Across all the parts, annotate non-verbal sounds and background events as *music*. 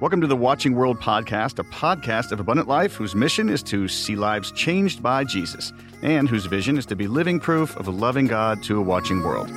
Welcome to the Watching World podcast, a podcast of abundant life whose mission is to see lives changed by Jesus and whose vision is to be living proof of a loving God to a watching world.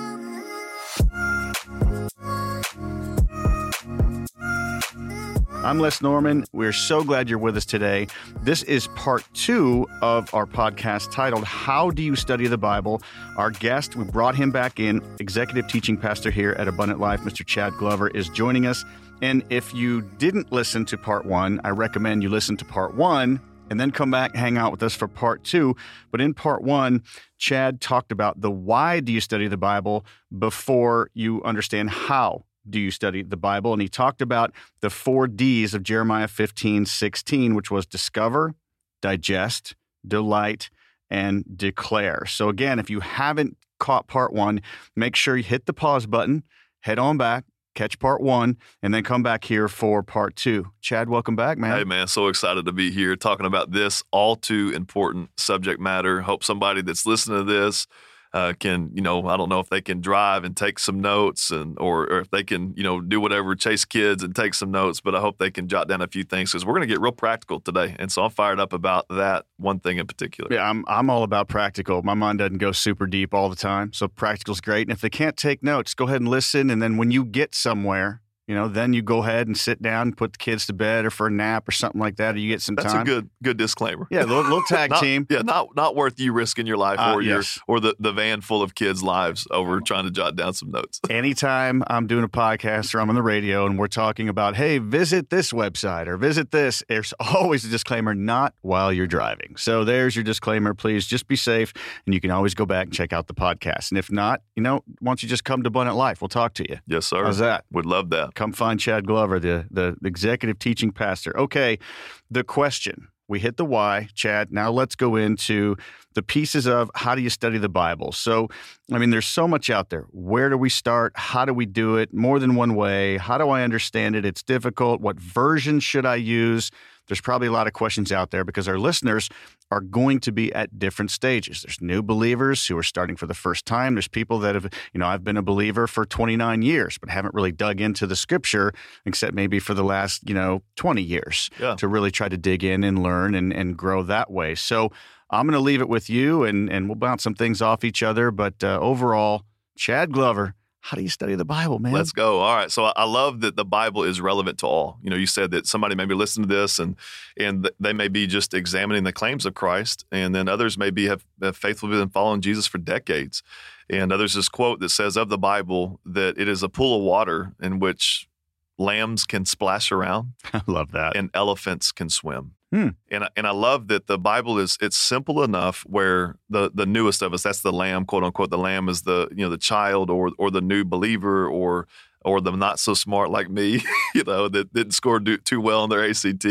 I'm Les Norman. We're so glad you're with us today. This is part two of our podcast titled How Do You Study the Bible? Our guest, we brought him back in, executive teaching pastor here at Abundant Life, Mr. Chad Glover, is joining us. And if you didn't listen to part one, I recommend you listen to part one and then come back hang out with us for part two. But in part one, Chad talked about the why do you study the Bible before you understand how do you study the Bible? And he talked about the four D's of Jeremiah 15, 16, which was discover, digest, delight, and declare. So, again, if you haven't caught part one, make sure you hit the pause button, head on back, catch part one, and then come back here for part two. Chad, welcome back, man. Hey, man, so excited to be here talking about this all too important subject matter. Hope somebody that's listening to this uh, can you know I don't know if they can drive and take some notes and or, or, if they can you know do whatever chase kids and take some notes but I hope they can jot down a few things because we're going to get real practical today and so I'm fired up about that one thing in particular. Yeah, I'm I'm all about practical. My mind doesn't go super deep all the time, so practical's great. And if they can't take notes, go ahead and listen, and then when you get somewhere you know, then you go ahead and sit down, put the kids to bed, or for a nap, or something like that, or you get some That's time. That's a good good disclaimer. Yeah, little, little tag *laughs* not, team. Yeah, not not worth you risking your life uh, or yes. your or the, the van full of kids' lives over trying to jot down some notes. *laughs* Anytime I'm doing a podcast or I'm on the radio and we're talking about, hey, visit this website or visit this, there's *laughs* always a disclaimer, not while you're driving. So there's your disclaimer. Please just be safe, and you can always go back and check out the podcast. And if not, you know, why don't you just come to Abundant Life? We'll talk to you. Yes, sir. How's that? Would love that. Come find Chad Glover the, the executive teaching pastor. Okay, the question. We hit the why, Chad. Now let's go into the pieces of how do you study the Bible. So, I mean, there's so much out there. Where do we start? How do we do it? More than one way. How do I understand it? It's difficult. What version should I use? There's probably a lot of questions out there because our listeners are going to be at different stages. There's new believers who are starting for the first time. There's people that have, you know, I've been a believer for 29 years, but haven't really dug into the scripture except maybe for the last, you know, 20 years yeah. to really try to dig in and learn and, and grow that way. So I'm going to leave it with you and, and we'll bounce some things off each other. But uh, overall, Chad Glover, how do you study the Bible, man? Let's go. All right. So I love that the Bible is relevant to all. You know, you said that somebody may be listening to this and and they may be just examining the claims of Christ, and then others maybe have, have faithfully been following Jesus for decades. And there's this quote that says of the Bible that it is a pool of water in which lambs can splash around. *laughs* I love that. And elephants can swim. Hmm. And and I love that the Bible is it's simple enough where the the newest of us that's the lamb quote unquote the lamb is the you know the child or or the new believer or or the not so smart like me *laughs* you know that didn't score do, too well on their ACT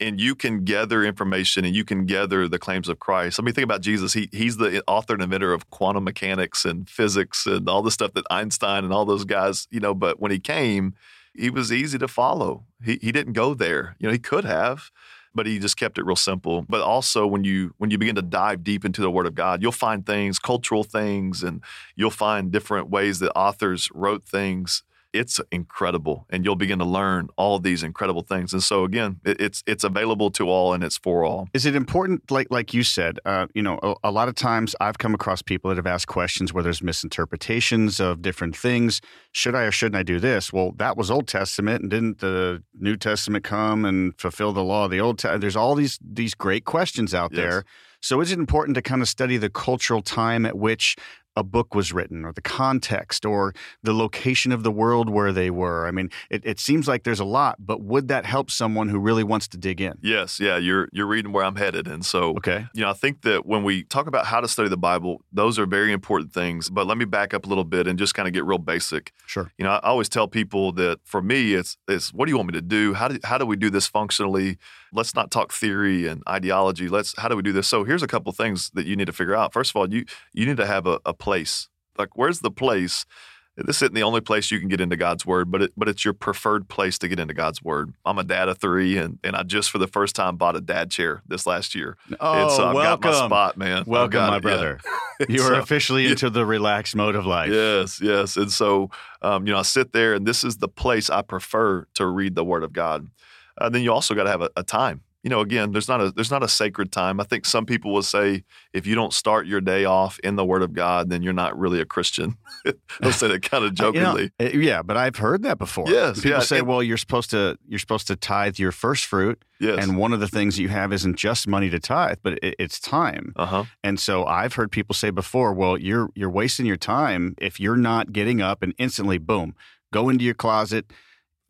and you can gather information and you can gather the claims of Christ. I mean, think about Jesus. He he's the author and inventor of quantum mechanics and physics and all the stuff that Einstein and all those guys, you know. But when he came, he was easy to follow. He he didn't go there. You know, he could have, but he just kept it real simple. But also when you when you begin to dive deep into the Word of God, you'll find things, cultural things, and you'll find different ways that authors wrote things it's incredible and you'll begin to learn all these incredible things and so again it, it's it's available to all and it's for all. Is it important like like you said uh, you know a, a, lot of times i've come across people that have asked questions where there's misinterpretations of different things. Should i or shouldn't i do this? Well that was old testament and didn't the new testament come and fulfill the law of the old testament there's all these these great questions out yes. there. So is it important to kind of study the cultural time at which a book was written or the context or the location of the world where they were. I mean, it, it, seems like there's a lot, but would that help someone who really wants to dig in? Yes, yeah, you're you're reading where I'm headed. And so okay. you know, I think that when we talk about how to study the Bible, those are very important things. But let me back up a little bit and just kind of get real basic. Sure. You know, I always tell people that for me it's it's what do you want me to do? How do how do we do this functionally? Let's not talk theory and ideology. Let's how do we do this? So here's a couple things that you need to figure out. First of all, you you need to have a, a place. Like, where's the place this isn't the only place you can get into God's word, but it, but it's your preferred place to get into God's word. I'm a dad of three, and, and I just for the first time bought a dad chair this last year. Oh, and so I've welcome. got my spot, man. Welcome, my it, yeah. brother. *laughs* You are So- officially yeah. into the relaxed mode of life. Yes, yes. And so, um, you know, I sit there, and this is the place I prefer to read the Word of God. Uh, then you also got to have a, a time. You know, again, there's not a there's not a sacred time. I think some people will say if you don't start your day off in the Word of God, then you're not really a Christian. *laughs* They'll say that kind of *laughs* You know, jokingly. uh, yeah, but I've heard that before. Yes, people yeah, say, "Well, you're supposed to you're supposed to tithe your first fruit, yes. and one of the things you have isn't just money to tithe, but it, it's time." uh huh. And so I've heard people say before, "Well, you're you're wasting your time if you're not getting up and instantly, boom, go into your closet."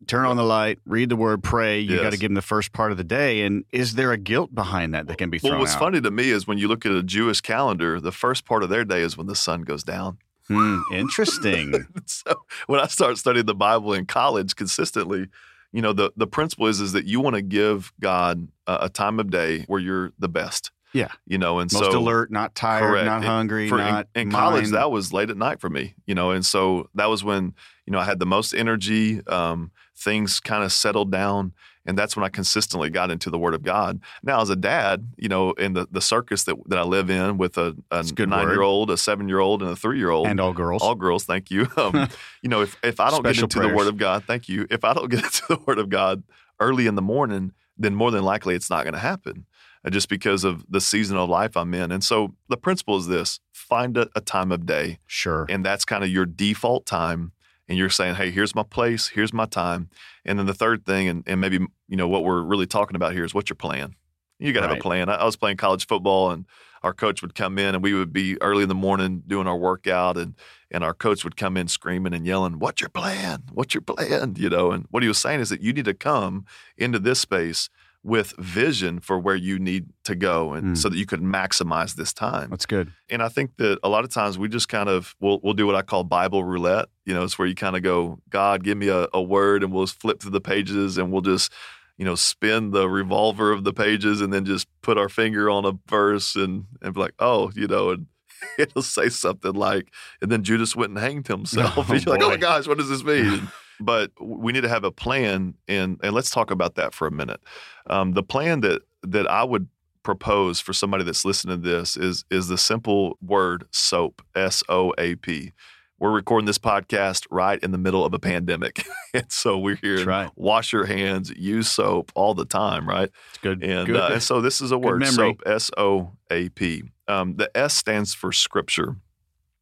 Turn on the light, read the word, pray. You Yes. got to give them the first part of the day. And is there a guilt behind that that can be thrown Well, what's out? funny to me is when you look at a Jewish calendar, the first part of their day is when the sun goes down. Hmm, *laughs* interesting. so when I start studying the Bible in college consistently, you know, the the principle is is that you want to give God a, a time of day where you're the best. Yeah. You know, and so Most so alert, not tired, Correct. not hungry, for in- not in, college that was late at night for me you know and so that was when you know i had the most energy um, things kind of settled down and that's when i consistently got into the word of god now as a dad you know in the, the circus that, that i live in with a, a That's a good nine word. year old a seven year old and a three year old and all girls. all girls thank you *laughs* um, you know if, if i don't Special get into the word of god thank you if i don't get *laughs* into the word of god early in the morning then more than likely it's not going to happen uh, just because of the season of life i'm in and so the principle is this find a, a time of day sure. and that's kind of your default time and you're saying hey here's my place here's my time. And then the third thing and, and maybe you know what we're really talking about here is what's your plan? You got to have a plan. I, I was playing college football and our coach would come in and we would be early in the morning doing our workout and and our coach would come in screaming and yelling what's your plan? What's your plan? You know and what he was saying is that you need to come into this space with vision for where you need to go and Mm. so that you could maximize this time That's good. and I think that a lot of times we just kind of we'll we'll do what I call Bible roulette. You know, it's where you kind of go, God, give me a, a word, and we'll flip through the pages, and we'll just you know spin the revolver of the pages, and then just put our finger on a verse, and and be like, oh, you know, and *laughs* it'll say something like, and then Judas went and hanged *laughs* himself. Oh, and you're like, oh my gosh, what does this mean? But we need to have a plan, and and let's talk about that for a minute. Um, the plan that that I would propose for somebody that's listening to this is is the simple word soap s o a p we're recording this podcast right in the middle of a pandemic *laughs* and so we're here right. wash your hands use soap all the time right It's good. and good. uh, and so this is a word soap s o a p um, the s stands for scripture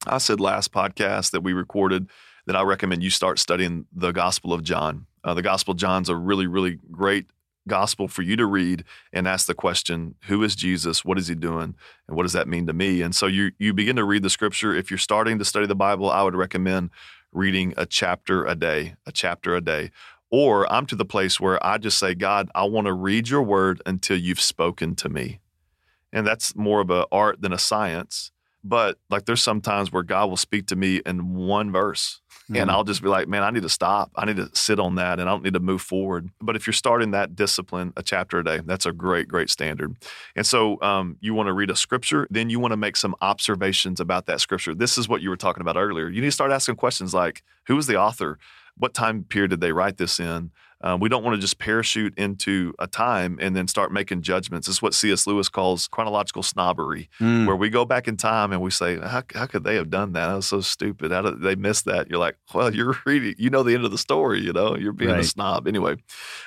i said last podcast that we recorded that i recommend you start studying the gospel of john. Uh, the gospel of john's a really really great gospel for you to read and ask the question who is jesus? What is he doing? And what does that mean to me? And so you you begin to read the scripture. If you're starting to study the bible i would recommend reading a chapter a day a chapter a day. Or i'm to the place where i just say god i want to read your word until you've spoken to me. And that's more of a art than a science. But like there's some times where god will speak to me in one verse and Mm. I'll just be like, man, I need to stop. I need to sit on that and I don't need to move forward. But if you're starting that discipline, a chapter a day, that's a great, great standard. And so um, you want to read a scripture, then you want to make some observations about that scripture. This is what you were talking about earlier. You need to start asking questions like, who was the author? What time period did they write this in? Um, we don't want to just parachute into a time and then start making judgments. It's what C.S. Lewis calls chronological snobbery Mm. where we go back in time and we say, how, how could they have done that? That was so stupid. How did they miss that? You're like, well, you're *laughs* reading, you know, the end of the story, you know, you're being a snob anyway.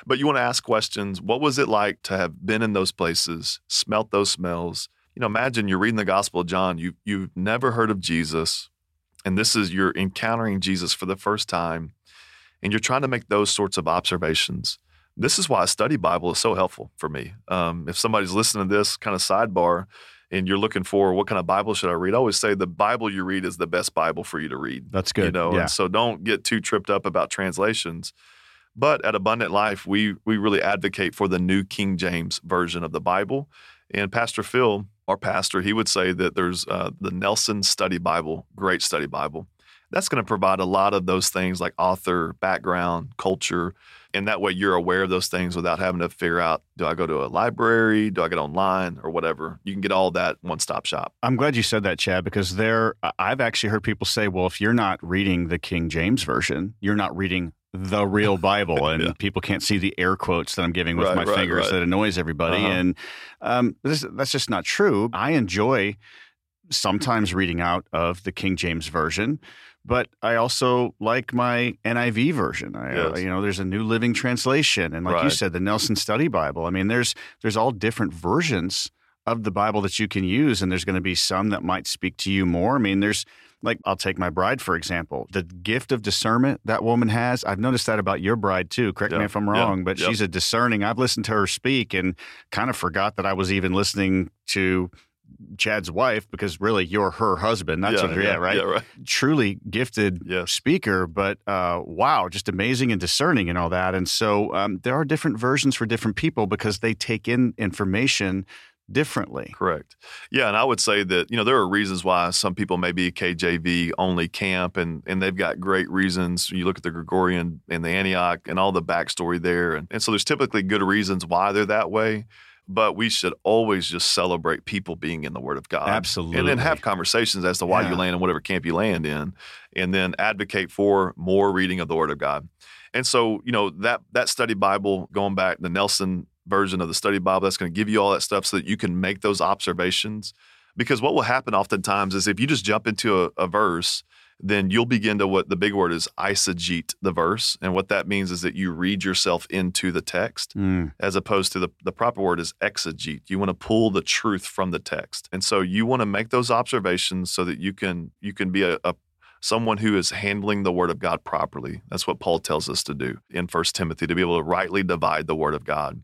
But you want to ask questions. What was it like to have been in those places, smelt those smells? You know, imagine you're reading the Gospel of John. You, you've never heard of Jesus. And this is, you're encountering Jesus for the first time. And you're trying to make those sorts of observations. This is why a study Bible is so helpful for me. Um, if somebody's listening to this kind of sidebar, and you're looking for what kind of Bible should I read, I always say the Bible you read is the best Bible for you to read. That's good. You know, yeah. and so don't get too tripped up about translations. But at Abundant Life, we we really advocate for the New King James version of the Bible. And Pastor Phil, our pastor, he would say that there's uh, the Nelson Study Bible, great study Bible. That's going to provide a lot of those things like author, background, culture. And that way you're aware of those things without having to figure out do I go to a library? Do I get online or whatever? You can get all that one stop shop. I'm glad you said that, Chad, because there, I've actually heard people say, well, if you're not reading the King James Version, you're not reading the real *laughs* Bible, and yeah. people can't see the air quotes that I'm giving with right, my right, fingers right. that annoys everybody. Uh-huh. And um, this, that's just not true. I enjoy sometimes reading out of the King James Version but I also like my NIV version. I, uh, yes. you know, there's a New Living Translation, and like right. you said, the Nelson Study Bible. I mean, there's there's all different versions of the Bible that you can use, and there's going to be some that might speak to you more. I mean, there's like I'll take my bride for example. The gift of discernment that woman has. I've noticed that about your bride too. Correct me if I'm wrong, but she's a discerning. I've listened to her speak and kind of forgot that I was even listening to Chad's wife because really you're her husband. That's yeah, what, yeah, yeah, right? Yeah, right. Truly gifted yes. speaker, but uh, wow, just amazing and discerning and all that. And so um, there are different versions for different people because they take in information differently. Correct. Yeah, and I would say that you know there are reasons why some people may be KJV only camp, and and they've got great reasons. You look at the Gregorian and the Antioch and all the backstory there, and, and so there's typically good reasons why they're that way but we should always just celebrate people being in the Word of God. Absolutely. And then have conversations as to why yeah. you land in whatever camp you land in, and then advocate for more reading of the Word of God. And so, you know, that that study Bible, going back, the Nelson version of the study Bible, that's going to give you all that stuff so that you can make those observations. Because what will happen oftentimes is if you just jump into a, a verse then you'll begin to what the big word is eisegete the verse. And what that means is that you read yourself into the text mm. as opposed to the, the proper word is exegete. You want to pull the truth from the text. And so you want to make those observations so that you can you can be a, a someone who is handling the word of God properly. That's what Paul tells us to do in First Timothy, to be able to rightly divide the word of God.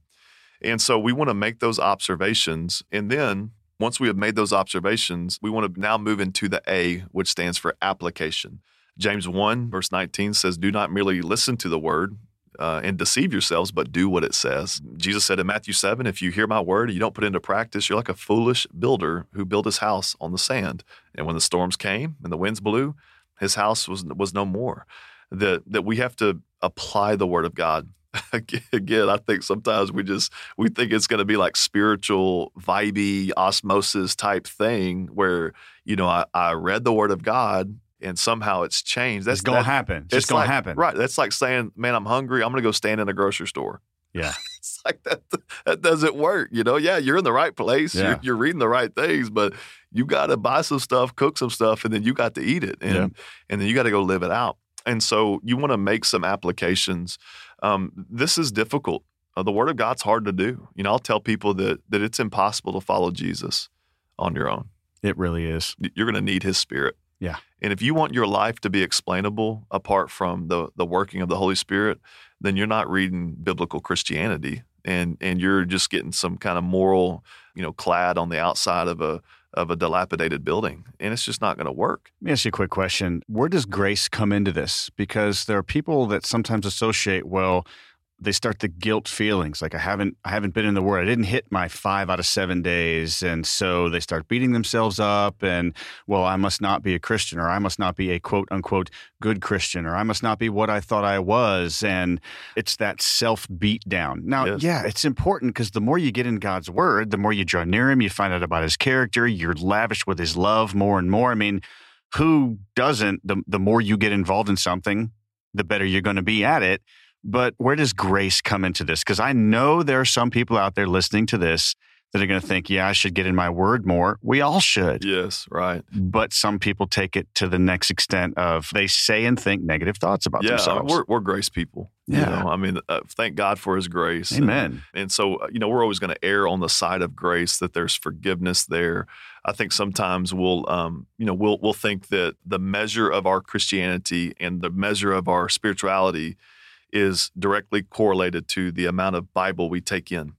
And so we want to make those observations and then once we have made those observations, we want to now move into the A, which stands for application. James 1, verse 19 says, Do not merely listen to the word uh, and deceive yourselves, but do what it says. Jesus said in Matthew 7, If you hear my word and you don't put it into practice, you're like a foolish builder who built his house on the sand. And when the storms came and the winds blew, his house was, was no more. That, that we have to apply the word of God *laughs* again, I think sometimes we just we think it's going to be like spiritual, vibey, osmosis type thing where you know I, I read the Word of God and somehow it's changed. That's going to happen. It's, it's going to happen. Right. That's like saying, "Man, I'm hungry. I'm going to go stand in a grocery store." *laughs* Yeah. it's like that. That doesn't work. You know. Yeah, you're in the right place. Yeah. You're, you're reading the right things, but you got to buy some stuff, cook some stuff, and then you got to eat it, and yeah. and then you got to go live it out. And so you want to make some applications um, this is difficult. Uh, the Word of God's hard to do. You know, I'll tell people that that it's impossible to follow Jesus on your own. It really is. You're going to need His Spirit. Yeah. And if you want your life to be explainable apart from the the working of the Holy Spirit, then you're not reading biblical Christianity, and and you're just getting some kind of moral, you know, clad on the outside of a of a dilapidated building, and it's just not going to work. Let me ask you a quick question. Where does grace come into this? Because there are people that sometimes associate, well, they start the guilt feelings like i haven't i haven't been in the word. I didn't hit my five out of seven days. And so they start beating themselves up and well i must not be a christian or i must not be a quote unquote good christian or i must not be what i thought i was. And it's that self beat down. Now yes. yeah it's important because the more you get in god's word the more you draw near him you find out about his character you're lavished with his love more and more. I mean who doesn't the, the more you get involved in something the better you're going to be at it but where does grace come into this? Because I know there are some people out there listening to this that are going to think, yeah, I should get in my word more. We all should. Yes, right. But some people take it to the next extent of they say and think negative thoughts about yeah, themselves. We're, we're grace people. Yeah. You know? I mean, uh, thank God for his grace. Amen. And, and so, uh, you know, we're always going to err on the side of grace that there's forgiveness there. I think sometimes we'll, um, you know, we'll, we'll think that the measure of our Christianity and the measure of our spirituality – is directly correlated to the amount of Bible we take in.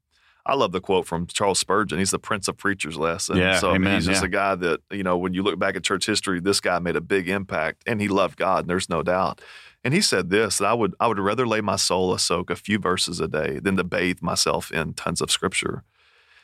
I love the quote from Charles Spurgeon. He's the Prince of Preachers lesson. Yeah, so I mean, he's just yeah. a guy that, you know, when you look back at church history, this guy made a big impact and he loved God, and there's no doubt. And he said this that I would I would rather lay my soul a soak a few verses a day than to bathe myself in tons of scripture.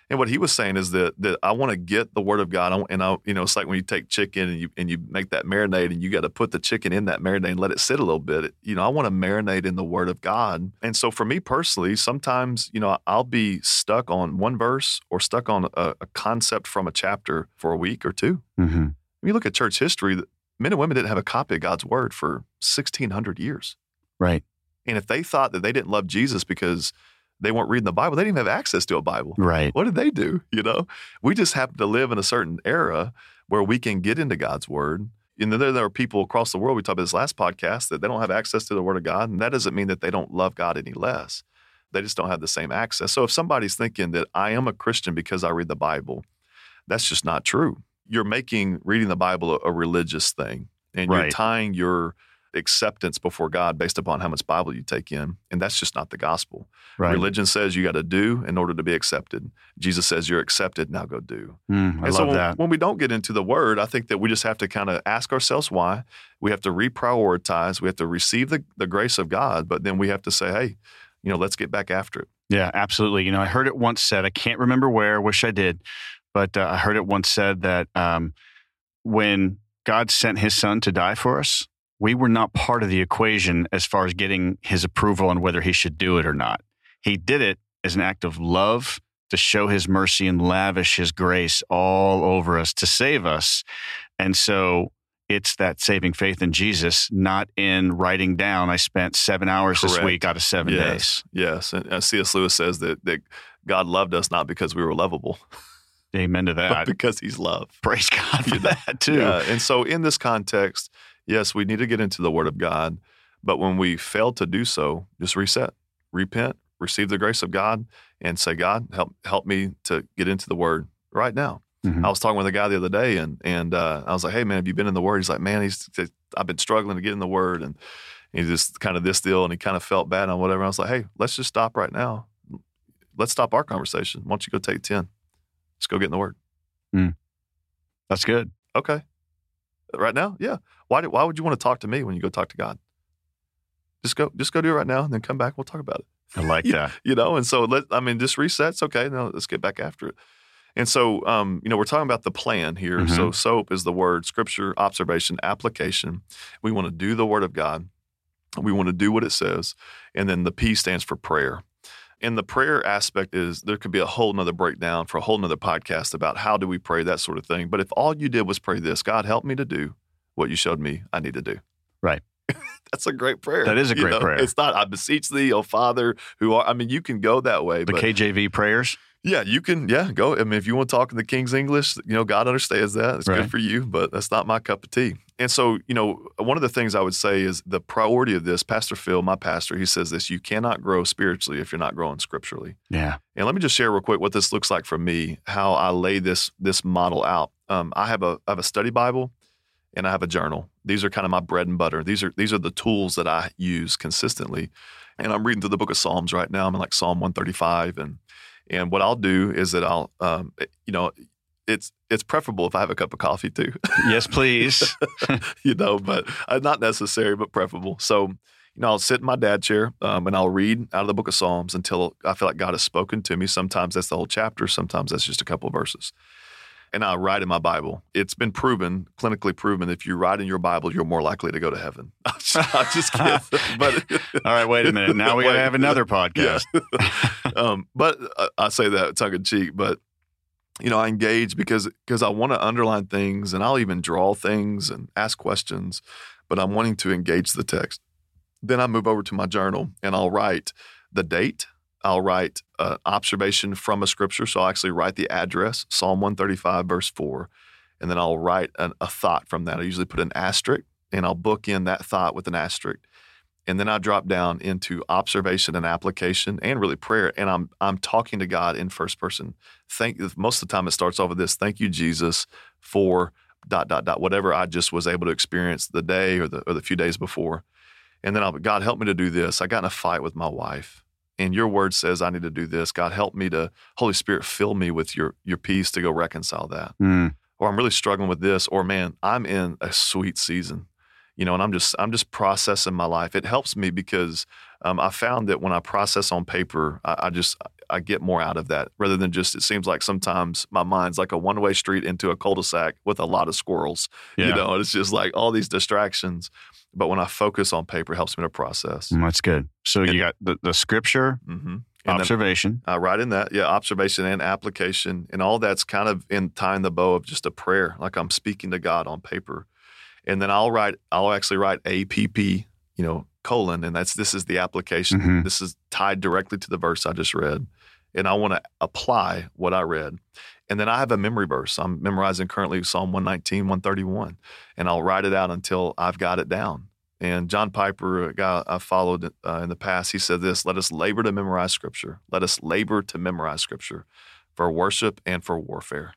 And what he was saying is that that I want to get the word of God, and I, you know, it's like when you take chicken and you and you make that marinade, and you got to put the chicken in that marinade and let it sit a little bit. You know, I want to marinate in the word of God. And so for me personally, sometimes you know I'll be stuck on one verse or stuck on a, a concept from a chapter for a week or 2 Mm-hmm. When you look at church history, men and women didn't have a copy of God's word for sixteen hundred years. Right. And if they thought that they didn't love Jesus because they weren't reading the Bible, they didn't even have access to a Bible. Right. What did they do? You know, we just happen to live in a certain era where we can get into God's word. And then there, are people across the world, we talked about this last podcast, that they don't have access to the word of God. And that doesn't mean that they don't love God any less. They just don't have the same access. So if somebody's thinking that I am a Christian because I read the Bible, that's just not true. You're making reading the Bible a, a religious thing, and you're tying your acceptance before God based upon how much Bible you take in. And that's just not the gospel. Right. Religion says you got to do in order to be accepted. Jesus says you're accepted, now go do. Mm, I and so love when, that. when we don't get into the word, I think that we just have to kind of ask ourselves why. We have to reprioritize. We have to receive the, the grace of God, but then we have to say, hey, you know, let's get back after it. Yeah, absolutely. You know, I heard it once said, I can't remember where, wish I did, but uh, I heard it once said that um, when God sent his son to die for us, we were not part of the equation as far as getting his approval on whether he should do it or not. He did it as an act of love to show his mercy and lavish his grace all over us to save us. And so it's that saving faith in Jesus, not in writing down, I spent seven hours this week out of seven days. yes, yes. And uh, C.S. Lewis says that that God loved us not because we were lovable, Amen to *laughs* but that. because He's love. Praise God for that too. Yeah. And so, in this context, yes, we need to get into the Word of God. But when we fail to do so, just reset, repent, receive the grace of God, and say, God, help help me to get into the Word right now. Mhm. I was talking with a guy the other day, and and uh, I was like, Hey, man, have you been in the Word? He's like, Man, he's I've been struggling to get in the Word, and he just kind of this deal, and he kind of felt bad on whatever. I was like, Hey, let's just stop right now. Let's stop our conversation. Why don't you go take ten? Let's go get in the Word. That's good. Okay. Right now? Yeah. Why do, why would you want to talk to me when you go talk to God? Just go just go do it right now and then come back we'll talk about it. I like *laughs* that. You know, and so let I mean just resets, okay, now let's get back after it. And so um, you know, we're talking about the plan here. So soap is the word, scripture, observation, application. We want to do the word of God. We want to do what it says. And then the P stands for prayer. And the prayer aspect is there could be a whole nother breakdown for a whole nother podcast about how do we pray, that sort of thing. But if all you did was pray this, God help me to do what you showed me I need to do. Right. *laughs* That's a great prayer. That is a You great know, prayer. It's not, I beseech thee, O Father, who are, I mean, you can go that way. The KJV prayers. Yeah, you can, yeah, go. I mean, if you want to talk in the King's English, you know, God understands that. It's Right. good for you, but that's not my cup of tea. And so, you know, one of the things I would say is the priority of this, Pastor Phil, my pastor, he says this you cannot grow spiritually if you're not growing scripturally. Yeah. And let me just share real quick what this looks like for me, how I lay this this model out. Um, I have a I have a study Bible and I have a journal. These are kind of my bread and butter. These are these are the tools that I use consistently. And I'm reading through the book of Psalms right now. I'm in like Psalm 135, and and what I'll do is that I'll um, you know it's it's preferable if I have a cup of coffee too. *laughs* Yes, please. *laughs* you know, but uh, not necessary, but preferable. So, you know, I'll sit in my dad chair um, and I'll read out of the book of Psalms until I feel like God has spoken to me. Sometimes that's the whole chapter, sometimes that's just a couple of verses. And I write in my Bible. It's been proven, clinically proven, if you write in your Bible, you're more likely to go to heaven. *laughs* I just, I kidding. *laughs* but *laughs* All right, wait a minute. Now we got to have another podcast. um, but uh, I say that tongue in cheek. But you know, I engage because because I want to underline things, and I'll even draw things and ask questions. But I'm wanting to engage the text. Then I move over to my journal and I'll write the date. I'll write an observation from a scripture. So I'll actually write the address, Psalm 135, verse 4. And then I'll write an, a thought from that. I usually put an asterisk and I'll book in that thought with an asterisk and then I drop down into observation and application and really prayer. And I'm I'm talking to God in first person. Thank most of the time it starts off with this. Thank you, Jesus, for dot dot dot whatever I just was able to experience the day or the or the few days before. And then I'll God help me to do this. I got in a fight with my wife. And your word says I need to do this. God help me to Holy Spirit fill me with your your peace to go reconcile that. Mm, Or I'm really struggling with this. Or man, I'm in a sweet season you know and i'm just i'm just processing my life it helps me because um, i found that when i process on paper I, I just I get more out of that rather than just it seems like sometimes my mind's like a one way street into a cul-de-sac with a lot of squirrels. Yeah. You know, it's just like all these distractions. But when I focus on paper, it helps me to process. Mm, That's good. So And- you got the, the scripture, Mm-hmm. And then observation. I write in that, yeah, observation and application, and all that's kind of in tying the bow of just a prayer, like I'm speaking to God on paper, and then I'll write, I'll actually write APP, you know, colon, and that's this is the application. Mhm. This is tied directly to the verse I just read, and I want to apply what I read, and then I have a memory verse. I'm memorizing currently Psalm 119, 131, and I'll write it out until I've got it down. And John Piper, a guy I followed uh, in the past, he said this Let us labor to memorize scripture. Let us labor to memorize scripture for worship and for warfare.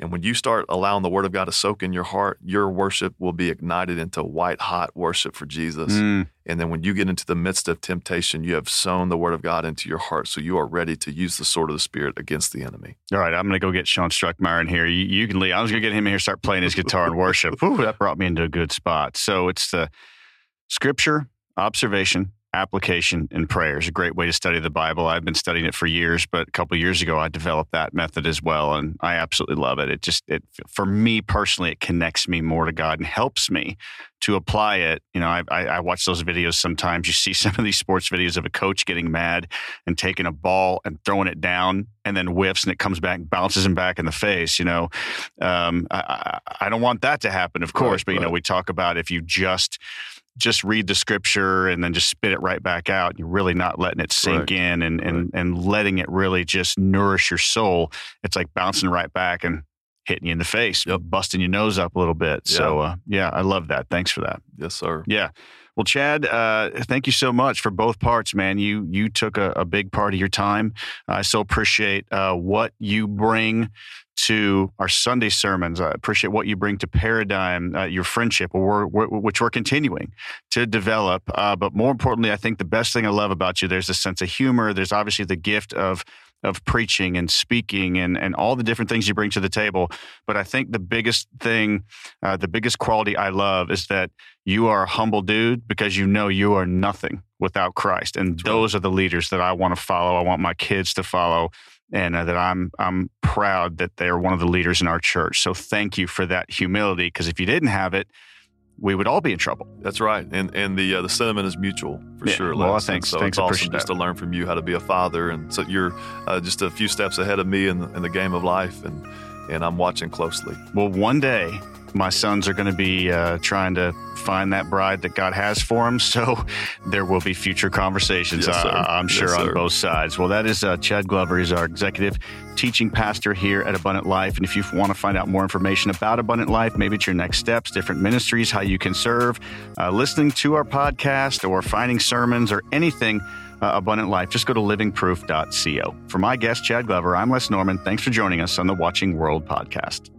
And when you start allowing the word of God to soak in your heart, your worship will be ignited into white hot worship for Jesus. Mm, And then when you get into the midst of temptation, you have sown the word of God into your heart. So you are ready to use the sword of the Spirit against the enemy. all right, I'm going to go get Sean Struckmeyer in here. You, you can leave. I was going to get him in here, start playing his guitar and worship. Ooh, that brought me into a good spot. So it's the scripture, observation, application, and prayer is a great way to study the Bible. I've been studying it for years, but a couple years ago I developed that method as well, and I absolutely love it. It just it for me personally, it connects me more to God and helps me to apply it. You know, I, I, I watch those videos sometimes. You see *laughs* some of these sports videos of a coach getting mad and taking a ball and throwing it down and then whiffs and it comes back, bounces him back in the face. You know, um, I, I, I don't want that to happen, of course. Right, but you know, we talk about if you just just read the scripture and then just spit it right back out. You're really not letting it sink Correct. in and, and and letting it really just nourish your soul. It's like bouncing right back and hitting you in the face, Yep. busting your nose up a little bit. So uh, yeah, I love that. Thanks for that. Yes, sir. Yeah. Well, Chad, uh, thank you so much for both parts, man. You you took a, a big part of your time. I so appreciate uh, what you bring to our Sunday sermons. I appreciate what you bring to Paradigm, uh, your friendship, we're, we're, which we're continuing to develop. Uh, but more importantly, I think the best thing I love about you, there's a sense of humor. There's obviously the gift of of preaching and speaking and and all the different things you bring to the table. But I think the biggest thing, uh, the biggest quality I love is that you are a humble dude because you know you are nothing without Christ, and That's right. those are the leaders that I want to follow. I want my kids to follow, and uh, that I'm I'm proud that they're one of the leaders in our church. So thank you for that humility, because if you didn't have it, we would all be in trouble. That's right, and and the uh, the sentiment is mutual for Yeah, sure. well. And thanks- So thanks, it's I awesome just that. to learn from you how to be a father, and so you're uh, just a few steps ahead of me in the, in the game of life, and and I'm watching closely. Well, one day my sons are going to be uh, trying to find that bride that God has for them. So *laughs* there will be future conversations, Yes. I, I'm Yes, sure, on both sides. Well, that is uh, Chad Glover. He's our executive teaching pastor here at Abundant Life. And if you want to find out more information about Abundant Life, maybe it's your next steps, different ministries, how you can serve, uh, listening to our podcast or finding sermons or anything. Uh, Abundant Life, just go to livingproof.co. For my guest, Chad Glover, I'm Les Norman. Thanks for joining us on the Watching World podcast.